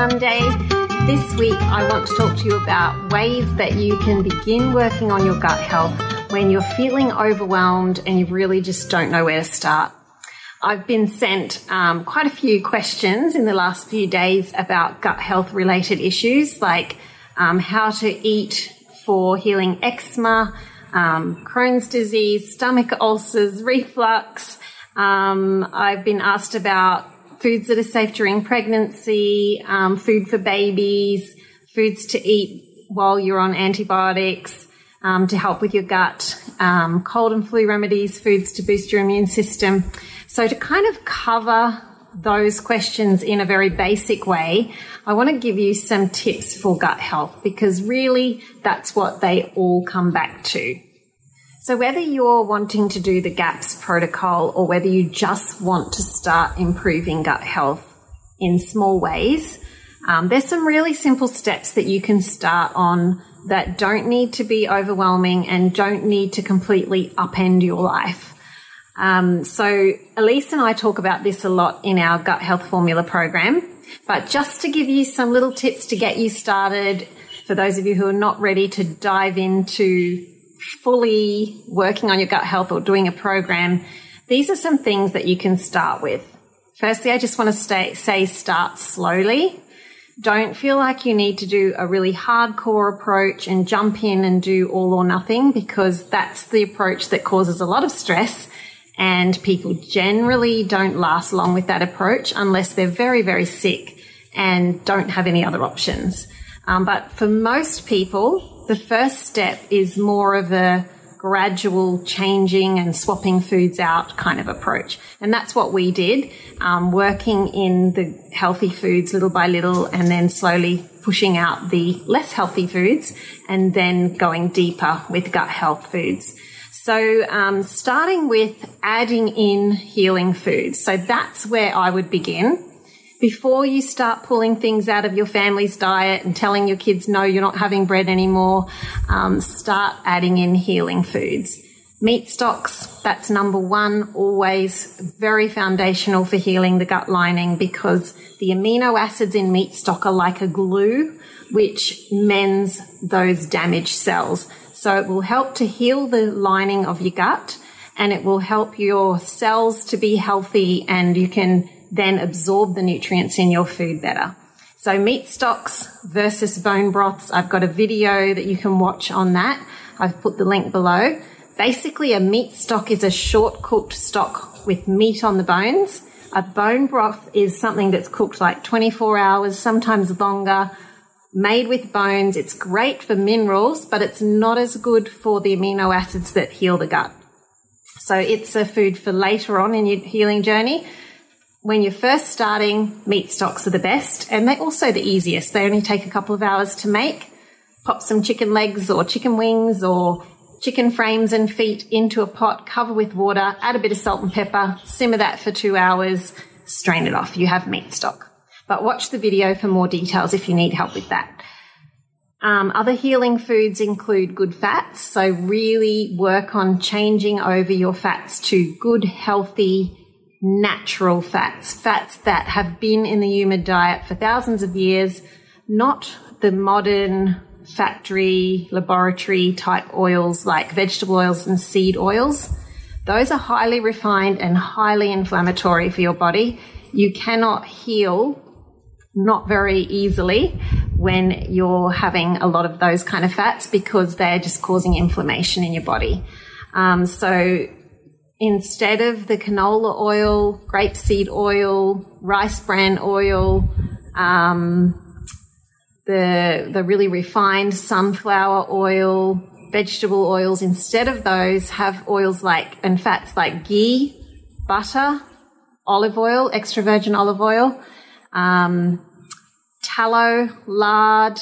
Monday. This week, I want to talk to you about ways that you can begin working on your gut health when you're feeling overwhelmed and you really just don't know where to start. I've been sent um, quite a few questions in the last few days about gut health related issues like um, how to eat for healing eczema, um, Crohn's disease, stomach ulcers, reflux. Um, I've been asked about foods that are safe during pregnancy, um, food for babies, foods to eat while you're on antibiotics um, to help with your gut, um, cold and flu remedies, foods to boost your immune system. So to kind of cover those questions in a very basic way, I want to give you some tips for gut health because really that's what they all come back to. So whether you're wanting to do the GAPS protocol or whether you just want to start improving gut health in small ways, um, there's some really simple steps that you can start on that don't need to be overwhelming and don't need to completely upend your life. Um, so Elyse and I talk about this a lot in our gut health formula program, but just to give you some little tips to get you started, for those of you who are not ready to dive into fully working on your gut health or doing a program, these are some things that you can start with. Firstly, I just want to stay, say start slowly. Don't feel like you need to do a really hardcore approach and jump in and do all or nothing because that's the approach that causes a lot of stress and people generally don't last long with that approach unless they're very, very sick and don't have any other options. Um, but for most people, the first step is more of a gradual changing and swapping foods out kind of approach. And that's what we did, um, working in the healthy foods little by little and then slowly pushing out the less healthy foods and then going deeper with gut health foods. So, um, starting with adding in healing foods. So that's where I would begin before you start pulling things out of your family's diet and telling your kids, no, you're not having bread anymore, um, start adding in healing foods. Meat stocks, that's number one, always very foundational for healing the gut lining because the amino acids in meat stock are like a glue which mends those damaged cells. So it will help to heal the lining of your gut and it will help your cells to be healthy and you can then absorb the nutrients in your food better. So meat stocks versus bone broths. I've got a video that you can watch on that. I've put the link below. Basically, a meat stock is a short cooked stock with meat on the bones. A bone broth is something that's cooked like 24 hours, sometimes longer, made with bones. It's great for minerals, but it's not as good for the amino acids that heal the gut. So it's a food for later on in your healing journey when you're first starting, meat stocks are the best and they're also the easiest. They only take a couple of hours to make. Pop some chicken legs or chicken wings or chicken frames and feet into a pot, cover with water, add a bit of salt and pepper, simmer that for two hours, strain it off. You have meat stock. But watch the video for more details if you need help with that. Um, other healing foods include good fats. So really work on changing over your fats to good, healthy, natural fats, fats that have been in the human diet for thousands of years, not the modern factory, laboratory type oils like vegetable oils and seed oils. Those are highly refined and highly inflammatory for your body. You cannot heal not very easily when you're having a lot of those kind of fats because they're just causing inflammation in your body. Um, so instead of the canola oil, grapeseed oil, rice bran oil, um, the the really refined sunflower oil, vegetable oils. Instead of those, have oils like and fats like ghee, butter, olive oil, extra virgin olive oil, um, tallow, lard,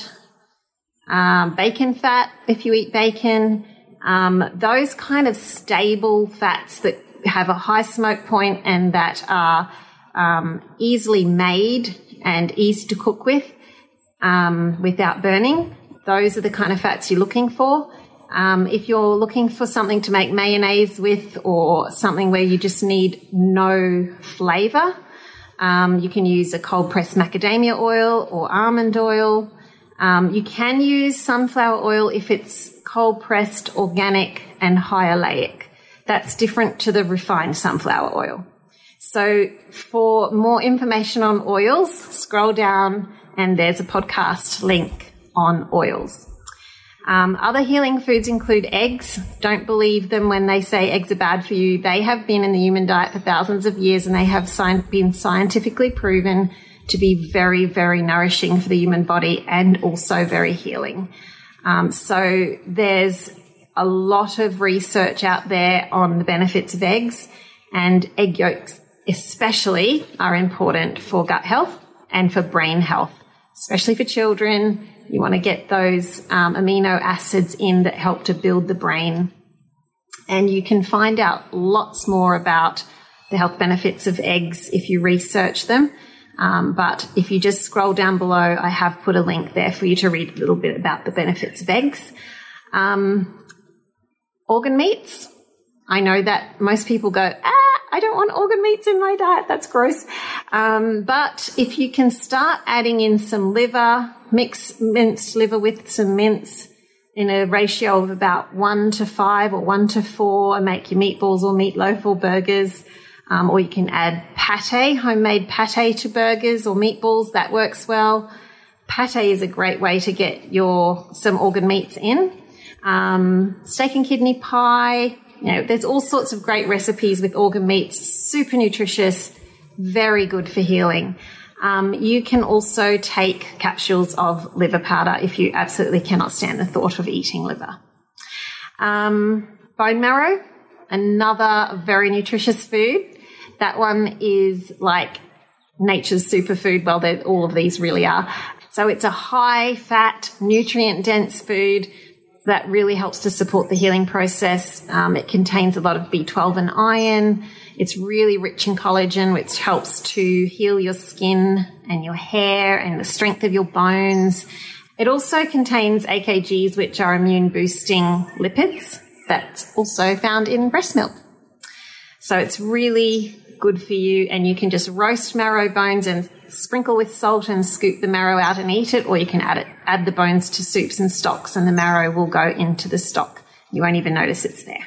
um, bacon fat if you eat bacon. Um, those kind of stable fats that have a high smoke point and that are um, easily made and easy to cook with um, without burning. Those are the kind of fats you're looking for. Um, if you're looking for something to make mayonnaise with or something where you just need no flavor, Um, you can use a cold pressed macadamia oil or almond oil. Um, you can use sunflower oil if it's cold pressed, organic, and high oleic. That's different to the refined sunflower oil. So for more information on oils, scroll down and there's a podcast link on oils. Um, other healing foods include eggs. Don't believe them when they say eggs are bad for you. They have been in the human diet for thousands of years and they have sci- been scientifically proven to be very, very nourishing for the human body and also very healing. Um, so there's a lot of research out there on the benefits of eggs and egg yolks especially are important for gut health and for brain health, especially for children you want to get those um, amino acids in that help to build the brain. And you can find out lots more about the health benefits of eggs if you research them. Um, but if you just scroll down below, I have put a link there for you to read a little bit about the benefits of eggs. Um, organ meats. I know that most people go, ah, I don't want organ meats in my diet. That's gross. Um, but if you can start adding in some liver, mix minced liver with some mince in a ratio of about one to five or one to four, and make your meatballs or meatloaf or burgers. Um, or you can add pate, homemade pate to burgers or meatballs. That works well. Pate is a great way to get your some organ meats in. Um, steak and kidney pie, you know, there's all sorts of great recipes with organ meats, super nutritious, very good for healing. Um, you can also take capsules of liver powder if you absolutely cannot stand the thought of eating liver. Um, bone marrow, another very nutritious food. That one is like nature's superfood. Well, all of these really are. So it's a high fat, nutrient dense food that really helps to support the healing process. Um, it contains a lot of B12 and iron. It's really rich in collagen, which helps to heal your skin and your hair and the strength of your bones. It also contains AKGs, which are immune boosting lipids that's also found in breast milk. So it's really good for you and you can just roast marrow bones and sprinkle with salt and scoop the marrow out and eat it, or you can add it, add the bones to soups and stocks and the marrow will go into the stock. You won't even notice it's there.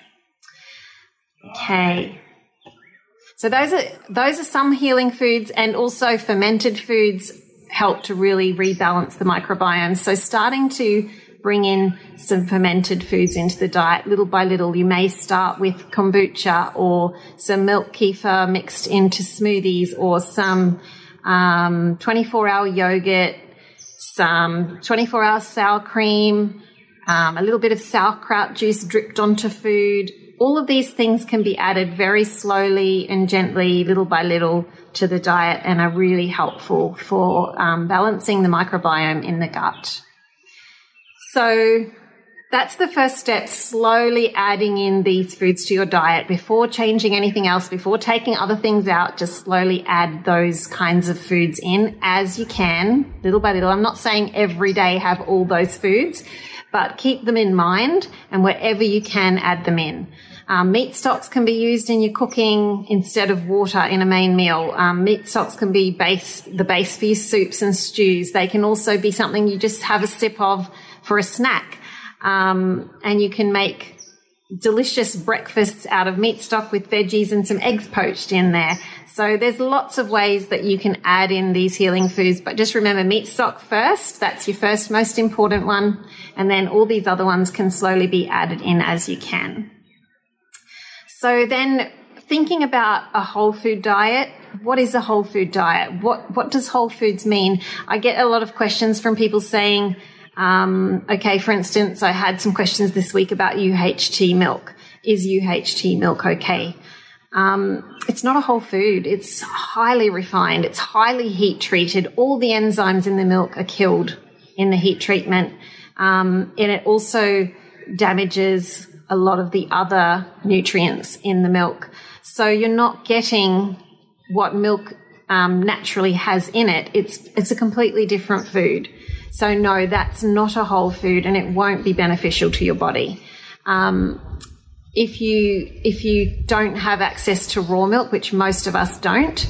Okay. So those are, those are some healing foods and also fermented foods help to really rebalance the microbiome. So starting to bring in some fermented foods into the diet little by little. You may start with kombucha or some milk kefir mixed into smoothies or some um, 24 hour yogurt, some 24 hour sour cream, um, a little bit of sauerkraut juice dripped onto food. All of these things can be added very slowly and gently, little by little, to the diet and are really helpful for um, balancing the microbiome in the gut. So that's the first step, slowly adding in these foods to your diet before changing anything else, before taking other things out, just slowly add those kinds of foods in as you can, little by little. I'm not saying every day have all those foods, but keep them in mind and wherever you can add them in. Um, meat stocks can be used in your cooking instead of water in a main meal. Um, meat stocks can be base, the base for your soups and stews. They can also be something you just have a sip of for a snack. Um, and you can make delicious breakfasts out of meat stock with veggies and some eggs poached in there. So there's lots of ways that you can add in these healing foods, but just remember meat stock first. That's your first most important one. And then all these other ones can slowly be added in as you can. So then thinking about a whole food diet, what is a whole food diet? What, what does whole foods mean? I get a lot of questions from people saying, um, okay, for instance, I had some questions this week about UHT milk. Is UHT milk okay? Um, it's not a whole food. It's highly refined. It's highly heat treated. All the enzymes in the milk are killed in the heat treatment. Um, and it also damages a lot of the other nutrients in the milk. So you're not getting what milk um, naturally has in it. It's it's a completely different food. So no, that's not a whole food and it won't be beneficial to your body. Um, if you if you don't have access to raw milk, which most of us don't,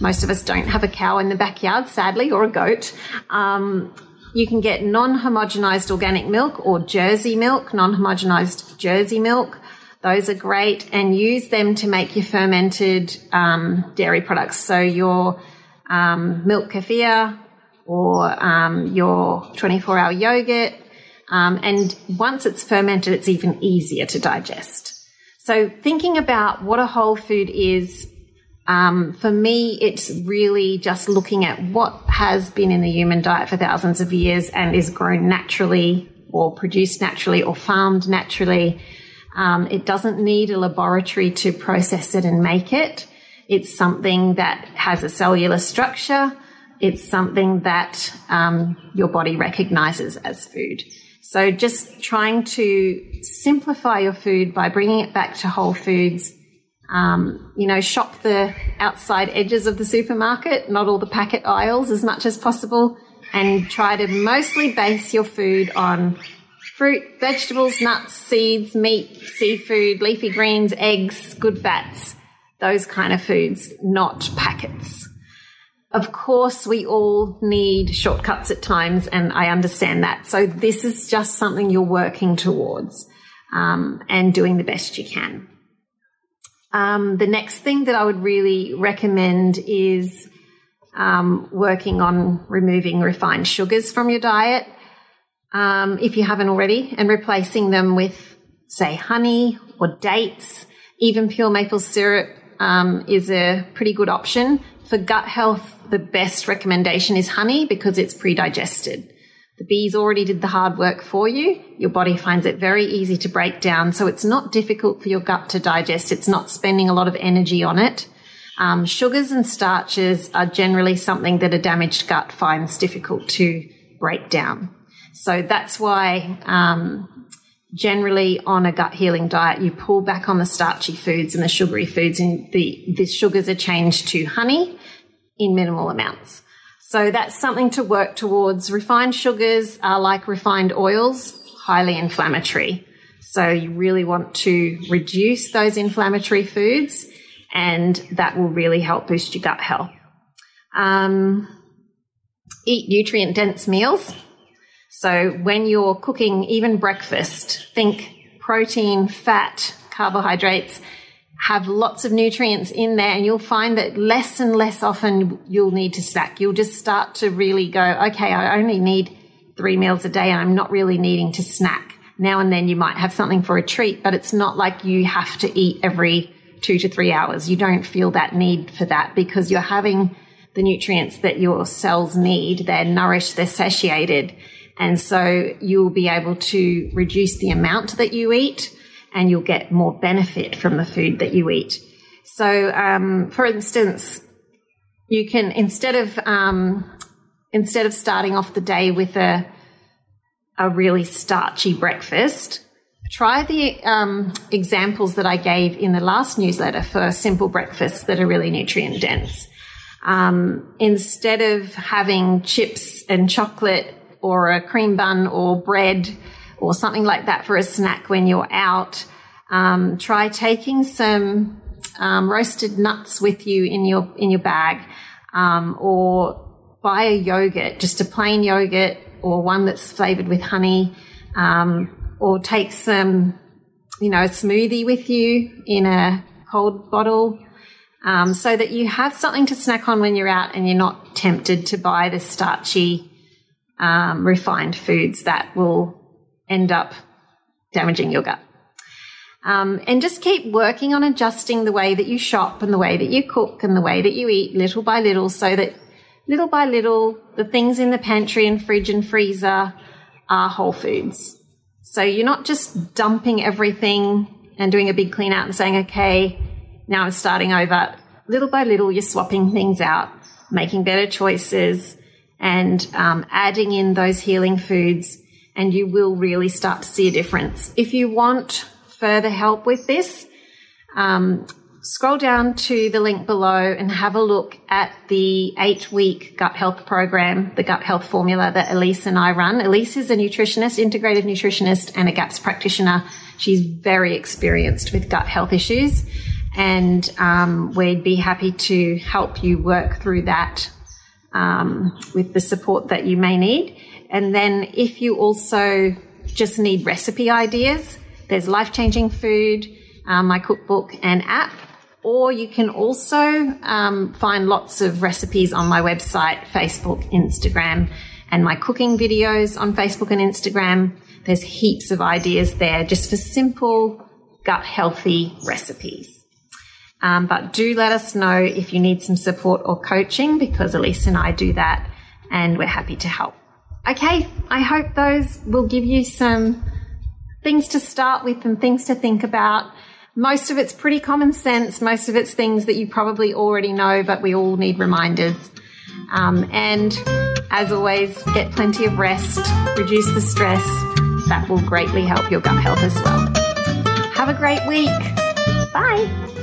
Most of us don't have a cow in the backyard, sadly, or a goat. Um, you can get non homogenized organic milk or Jersey milk, non homogenized Jersey milk. Those are great and use them to make your fermented um, dairy products. So your um, milk kefir or um, your 24 hour yogurt. Um, and once it's fermented, it's even easier to digest. So thinking about what a whole food is, um, for me, it's really just looking at what has been in the human diet for thousands of years and is grown naturally or produced naturally or farmed naturally. Um, it doesn't need a laboratory to process it and make it. It's something that has a cellular structure. It's something that um, your body recognizes as food. So just trying to simplify your food by bringing it back to whole foods. Um, you know, shop the outside edges of the supermarket, not all the packet aisles as much as possible, and try to mostly base your food on fruit, vegetables, nuts, seeds, meat, seafood, leafy greens, eggs, good fats, those kind of foods, not packets. Of course, we all need shortcuts at times, and I understand that. So, this is just something you're working towards um, and doing the best you can. Um, the next thing that I would really recommend is um, working on removing refined sugars from your diet um, if you haven't already, and replacing them with, say, honey or dates. Even pure maple syrup um, is a pretty good option. For gut health, the best recommendation is honey because it's pre digested. The bees already did the hard work for you. Your body finds it very easy to break down. So it's not difficult for your gut to digest. It's not spending a lot of energy on it. Um, sugars and starches are generally something that a damaged gut finds difficult to break down. So that's why um, generally on a gut healing diet, you pull back on the starchy foods and the sugary foods, and the, the sugars are changed to honey in minimal amounts. So that's something to work towards. Refined sugars are like refined oils, highly inflammatory. So you really want to reduce those inflammatory foods, and that will really help boost your gut health. Um, eat nutrient dense meals. So when you're cooking even breakfast, think protein, fat, carbohydrates, have lots of nutrients in there and you'll find that less and less often you'll need to snack. You'll just start to really go, okay, I only need three meals a day and I'm not really needing to snack. Now and then you might have something for a treat, but it's not like you have to eat every two to three hours. You don't feel that need for that because you're having the nutrients that your cells need. They're nourished, they're satiated. And so you'll be able to reduce the amount that you eat and you'll get more benefit from the food that you eat. So, um, for instance, you can instead of um, instead of starting off the day with a a really starchy breakfast, try the um, examples that I gave in the last newsletter for simple breakfasts that are really nutrient dense. Um, instead of having chips and chocolate or a cream bun or bread or something like that for a snack when you're out, um, try taking some um, roasted nuts with you in your in your bag, um, or buy a yogurt, just a plain yogurt or one that's flavored with honey, um, or take some, you know, a smoothie with you in a cold bottle. Um, so that you have something to snack on when you're out and you're not tempted to buy the starchy um, refined foods that will end up damaging your gut. Um, and just keep working on adjusting the way that you shop and the way that you cook and the way that you eat little by little so that little by little the things in the pantry and fridge and freezer are whole foods. So you're not just dumping everything and doing a big clean out and saying, okay, now I'm starting over. Little by little, you're swapping things out, making better choices, and um, adding in those healing foods, and you will really start to see a difference. If you want further help with this, um, scroll down to the link below and have a look at the eight week gut health program, the gut health formula that Elyse and I run. Elyse is a nutritionist, integrative nutritionist, and a GAPS practitioner. She's very experienced with gut health issues. and um, we'd be happy to help you work through that um, with the support that you may need. And then if you also just need recipe ideas, there's life changing food, um, my cookbook and app. Or you can also um, find lots of recipes on my website, Facebook, Instagram, and my cooking videos on Facebook and Instagram. There's heaps of ideas there just for simple, gut healthy recipes. Um, but do let us know if you need some support or coaching because Elyse and I do that and we're happy to help. Okay, I hope those will give you some things to start with and things to think about. Most of it's pretty common sense. Most of it's things that you probably already know, but we all need reminders. Um, and as always, get plenty of rest, reduce the stress. That will greatly help your gut health as well. Have a great week. Bye.